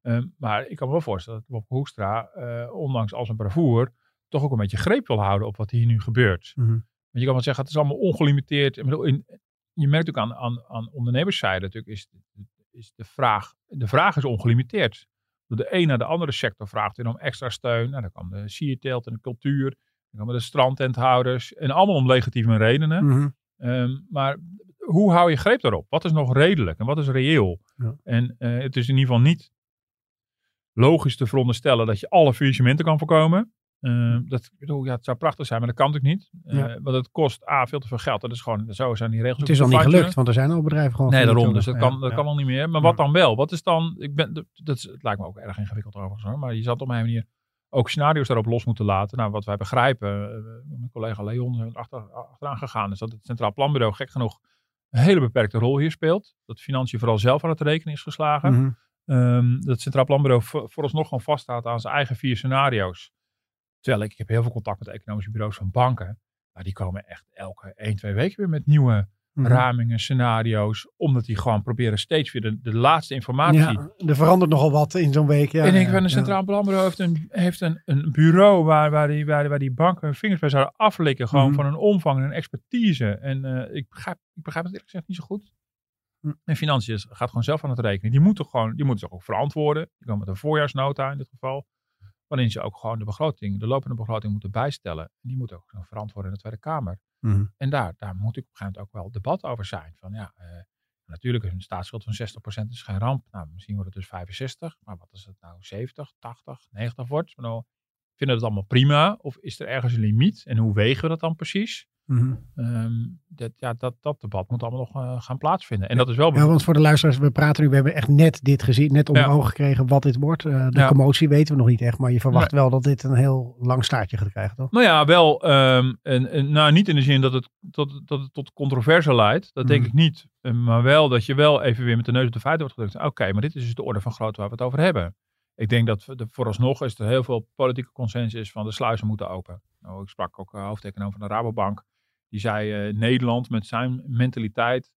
Ehm, maar ik kan me wel voorstellen dat Bob Hoekstra, eh, ondanks al zijn bravoer, toch ook een beetje greep wil houden op wat hier nu gebeurt. Mhm. Want je kan wel zeggen, het is allemaal ongelimiteerd. Ik bedoel, in, je merkt ook aan, aan, aan ondernemerszijde natuurlijk is, is de vraag, de vraag is ongelimiteerd. De een naar de andere sector vraagt weer om extra steun. Nou, dan kan de sierteelt en de cultuur. Dan komen de strandtenthouders. En allemaal om legitieme redenen. Mhm. Ehm, maar hoe hou je greep daarop? Wat is nog redelijk en wat is reëel? Ja. En eh, het is in ieder geval niet logisch te veronderstellen dat je alle faillissementen kan voorkomen. Ehm, dat, ik bedoel, ja, het zou prachtig zijn, maar dat kan natuurlijk niet. Eh, Ja. Want het kost A, veel te veel geld. Dat is gewoon, zo zijn die regels Het is al niet gelukt, want er zijn al bedrijven gewoon. Nee, daarom. Dus dat, kan, dat ja. kan al niet meer. Maar wat dan wel? Wat is dan... Ik ben, dat, lijkt me ook erg ingewikkeld overigens hoor. Maar je zou op mijn manier ook scenario's daarop los moeten laten. Nou, wat wij begrijpen, eh, mijn collega Leon is er achter, achteraan gegaan, is dat het Centraal Planbureau gek genoeg een hele beperkte rol hier speelt. Dat financiën vooral zelf aan het rekenen is geslagen. Mhm. Ehm, dat het Centraal Planbureau voor, vooralsnog gewoon vasthoudt aan zijn eigen vier scenario's. Terwijl ik, ik heb heel veel contact met economische bureaus van banken. Maar die komen echt elke 1, 2 weken weer met nieuwe Mhm. ramingen, scenario's. Omdat die gewoon proberen steeds weer de, de laatste informatie. Ja, er verandert nogal wat in zo'n week. Ja, en ik van een. Centraal Planbureau heeft een, heeft een, een bureau waar, waar, die, waar, waar die banken hun vingers bij zouden aflikken. Gewoon Mhm. van een omvang en een expertise. En eh, ik, begrijp, ik begrijp het eerlijk gezegd niet zo goed. Hm. En financiën gaat gewoon zelf aan het rekenen. Die moeten gewoon, die moeten zich ook verantwoorden. Die komen met een voorjaarsnota in dit geval. Waarin ze ook gewoon de begroting, de lopende begroting moeten bijstellen. En die moeten ook verantwoorden in de Tweede Kamer. Mhm. En daar, daar moet ik op een gegeven moment ook wel debat over zijn. Van ja, eh, natuurlijk is een staatsschuld van 60% is geen ramp. Nou, misschien wordt het dus 65. Maar wat als het nou 70, 80, 90 wordt? Vinden we dat allemaal prima? Of is er ergens een limiet? En hoe wegen we dat dan precies? Mhm. Ehm, dat, ja, dat, dat debat moet allemaal nog eh, gaan plaatsvinden. En dat is wel Ja, want voor de luisteraars, we praten nu, we hebben echt net dit gezien, net onder Ja. ogen gekregen wat dit wordt. Eh, de Ja. commotie weten we nog niet echt, maar je verwacht wel dat dit een heel lang staartje gaat krijgen, toch? Nou ja, wel, ehm, en, en, nou niet in de zin dat het tot, dat het tot controverse leidt. Dat denk Mhm. ik niet. Eh, Maar wel dat je wel even weer met de neus op de feiten wordt gedrukt. Oké, maar dit is dus de orde van grootte waar we het over hebben. Ik denk dat de, vooralsnog is er heel veel politieke consensus van de sluizen moeten open. Nou, ik sprak ook hoofdeconoom van de Rabobank. Die zei eh, Nederland met zijn mentaliteit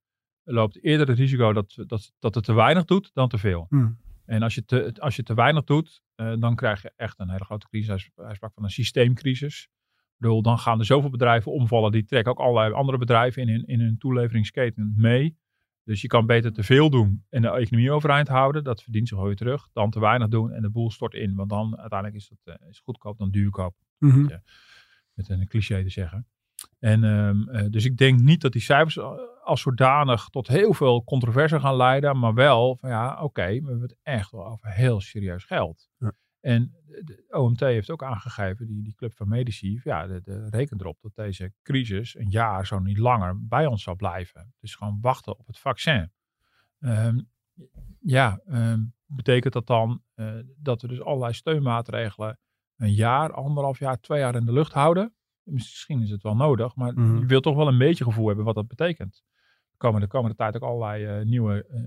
loopt eerder het risico dat, dat, dat het te weinig doet dan te veel. Hmm. En als je te, als je te weinig doet, eh, dan krijg je echt een hele grote crisis. Hij, sp- hij sprak van een systeemcrisis. Ik bedoel, dan gaan er zoveel bedrijven omvallen. Die trekken ook allerlei andere bedrijven in hun, in hun toeleveringsketen mee. Dus je kan beter te veel doen en de economie overeind houden. Dat verdient zich weer terug. Dan te weinig doen en de boel stort in. Want dan uiteindelijk is het is goedkoop dan duurkoop. Mhm. Met een cliché te zeggen. En ehm, eh, dus ik denk niet dat die cijfers eh, als zodanig tot heel veel controverse gaan leiden. Maar wel van ja, oké, we hebben het echt wel over heel serieus geld. Ja. En de OMT heeft ook aangegeven, die, die club van medici, ja, de, de reken erop dat deze crisis een jaar zo niet langer bij ons zal blijven. Dus gewoon wachten op het vaccin. Ehm, ja, ehm, betekent dat dan eh, dat we dus allerlei steunmaatregelen een jaar, anderhalf jaar, twee jaar in de lucht houden? Misschien is het wel nodig, maar Mhm. je wilt toch wel een beetje gevoel hebben wat dat betekent. Er komen de komende tijd ook allerlei eh, nieuwe eh,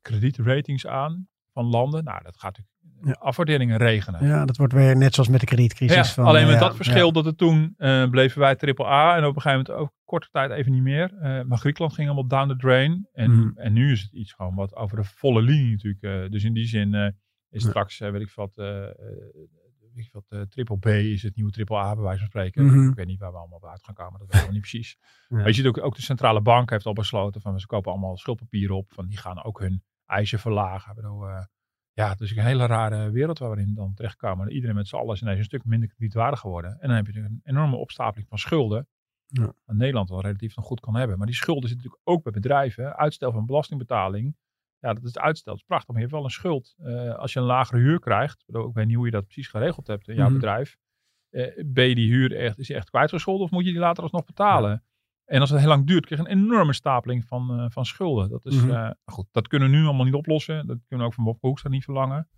kredietratings aan van landen. Nou, dat gaat natuurlijk Ja. afwaarderingen regenen. Ja, dat wordt weer net zoals met de kredietcrisis. Ja, van, alleen eh, met ja, dat verschil dat het toen eh, bleven wij triple A en op een gegeven moment ook korte tijd even niet meer. Eh, maar Griekenland ging allemaal down the drain. En, Mhm. en nu is het iets gewoon wat over de volle linie natuurlijk. eh, dus in die zin eh, is straks, eh, weet ik wat, eh, eh, weet ik wat eh, triple B is het nieuwe triple A bij wijze van spreken. Mhm. Ik weet niet waar we allemaal op uit gaan komen, dat weet ik nog niet precies. Maar je ziet ook, ook de centrale bank heeft al besloten van ze kopen allemaal schuldpapieren op. Van die gaan ook hun eisen verlagen. Ik bedoel, eh, ja, het is een hele rare wereld waar we in dan terechtkomen. Iedereen met z'n allen is ineens een stuk minder kredietwaardig geworden. En dan heb je een enorme opstapeling van schulden. Ja. Wat Nederland wel relatief nog goed kan hebben. Maar die schulden zitten natuurlijk ook bij bedrijven. Uitstel van belastingbetaling. Ja, dat is uitstel. Dat is prachtig, maar je hebt wel een schuld. Eh, als je een lagere huur krijgt. Ik, weet niet hoe je dat precies geregeld hebt in jouw Mhm. bedrijf. Eh, ben je die huur echt, is die echt kwijtgescholden of moet je die later alsnog betalen? En als het heel lang duurt, krijg je een enorme stapeling van, eh, van schulden. Dat is, Mhm. goed, dat kunnen we nu allemaal niet oplossen. Dat kunnen we ook van Bob Hoekstra niet verlangen.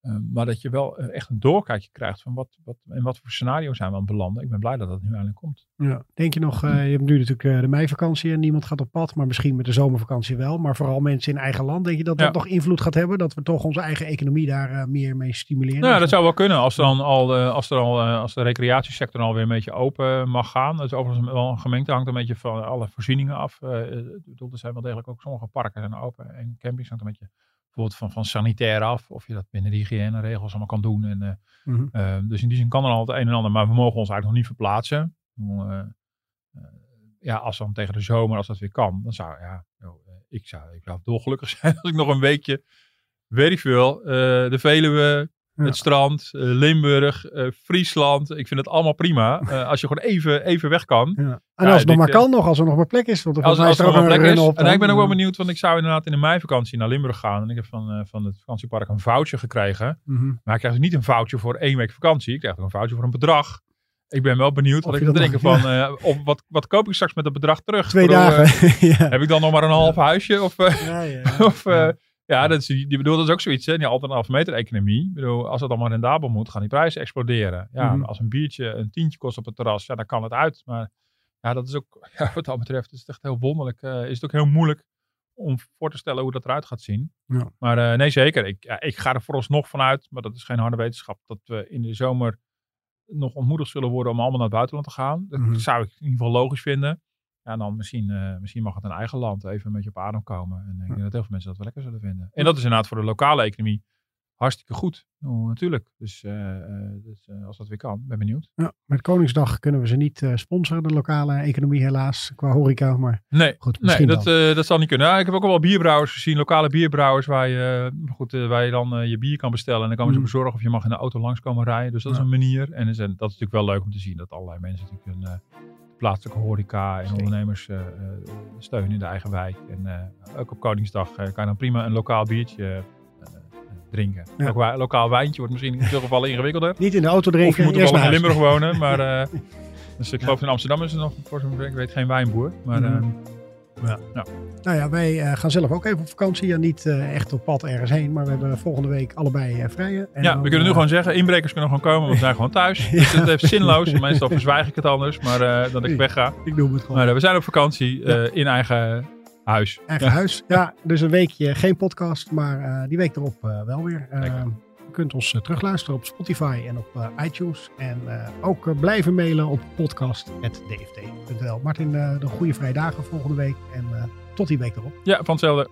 Eh, maar dat je wel eh, echt een doorkijkje krijgt van wat, wat, in wat voor scenario zijn we aan het belanden. Ik ben blij dat dat nu eindelijk komt. Ja. Denk je nog, eh, je hebt nu natuurlijk eh, de meivakantie en niemand gaat op pad, maar misschien met de zomervakantie wel. Maar vooral mensen in eigen land, denk je dat dat Ja. nog invloed gaat hebben? Dat we toch onze eigen economie daar meer mee stimuleren? Nou, dat zou wel kunnen als, er dan al, als, er al, als de recreatiesector alweer een beetje open mag gaan. Dat is overigens wel een gemengde, hangt een beetje van alle voorzieningen af. Ik bedoel, er zijn wel degelijk ook sommige parken zijn open en campings hangt een beetje bijvoorbeeld van, van sanitair af. Of je dat binnen de hygiëneregels allemaal kan doen. En, eh, Mhm. eh, dus in die zin kan er al het een en ander, maar we mogen ons eigenlijk nog niet verplaatsen. Eh, eh, ja, als dan tegen de zomer, als dat weer kan, dan zou ja, eh, ik zou, ik zou dolgelukkig (laughs) zijn als ik nog een weekje, weet ik veel, eh, de Veluwe, Ja. het strand, eh, Limburg, eh, Friesland. Ik vind het allemaal prima. Eh, (laughs) als je gewoon even, even weg kan. Ja. En Ja, als het nog maar kan nog, als er nog maar plek is. Want Als, er nog een plek is. op. En ik ben ook wel benieuwd, want ik zou inderdaad in de meivakantie naar Limburg gaan. En ik heb van, van het vakantiepark een voucher gekregen. Mhm. Maar ik krijg dus niet een voucher voor één week vakantie. Ik krijg ook een voucher voor een bedrag. Ik ben wel benieuwd wat ik dat denken van, (laughs) eh, of wat, wat koop ik straks met dat bedrag terug? Twee bedoel, dagen. (laughs) ja. heb ik dan nog maar een half huisje? Of, Ja, ja. of Ja. dat is, die bedoel, dat is ook zoiets, hè? Die anderhalve meter economie. Ik bedoel, als het allemaal rendabel moet, gaan die prijzen exploderen. Ja, Mhm. als een biertje een tientje kost op het terras, ja, dan kan het uit. Maar ja, dat is ook, (laughs) ja, wat dat betreft, is het echt heel wonderlijk. eh, is het ook heel moeilijk om voor te stellen hoe dat eruit gaat zien. Ja. Maar eh, nee, zeker. Ik, ja, ik ga er vooralsnog vanuit, maar dat is geen harde wetenschap, dat we in de zomer nog ontmoedigd zullen worden om allemaal naar het buitenland te gaan. Dat Mhm. zou ik in ieder geval logisch vinden. Ja, en dan misschien, eh, misschien mag het een eigen land even een beetje op adem komen. En ik denk dat heel veel mensen dat wel lekker zullen vinden. En dat is inderdaad voor de lokale economie hartstikke goed. Oh, natuurlijk. Dus, eh, eh, dus als dat weer kan, ben benieuwd. Ja, met Koningsdag kunnen we ze niet sponsoren, de lokale economie helaas, qua horeca. Maar Nee, goed, nee misschien dat, dan. eh, dat zal niet kunnen. Ja, ik heb ook al wel bierbrouwers gezien, lokale bierbrouwers, waar je, goed, waar je dan je bier kan bestellen. En dan komen ze Mhm. bezorgen of je mag in de auto langskomen rijden. Dus dat is een manier. En is- en dat is natuurlijk wel leuk om te zien, dat allerlei mensen natuurlijk plaatselijke horeca en ondernemers eh, eh, steunen in de eigen wijk. En eh, ook op Koningsdag kan je dan prima een lokaal biertje drinken. Ja. Ook lokaal wijntje wordt misschien in veel gevallen (laughs) ingewikkelder. Niet in de auto drinken, Of je moet wel in. Limburg wonen, maar (laughs) dus ik geloof in Amsterdam is er nog, voor zover ik weet, geen wijnboer. Maar Nou ja, wij eh, gaan zelf ook even op vakantie. En niet eh, echt op pad ergens heen. Maar we hebben volgende week allebei eh, vrije. En ja, dan, we kunnen nu gewoon zeggen, inbrekers kunnen gewoon komen, want we zijn gewoon thuis. (laughs) Dus het is zinloos. Meestal verzwijg ik het anders, maar dat ik wegga. Ik noem het gewoon. Maar we zijn op vakantie in eigen huis. Eigen Ja. huis. Ja, dus een weekje geen podcast. Maar die week erop wel weer. Kunt ons eh, terugluisteren op Spotify en op eh, iTunes. En eh, ook blijven mailen op podcast.dft.nl. Martin, de goede vrije dagen volgende week. En tot die week erop. Ja, van.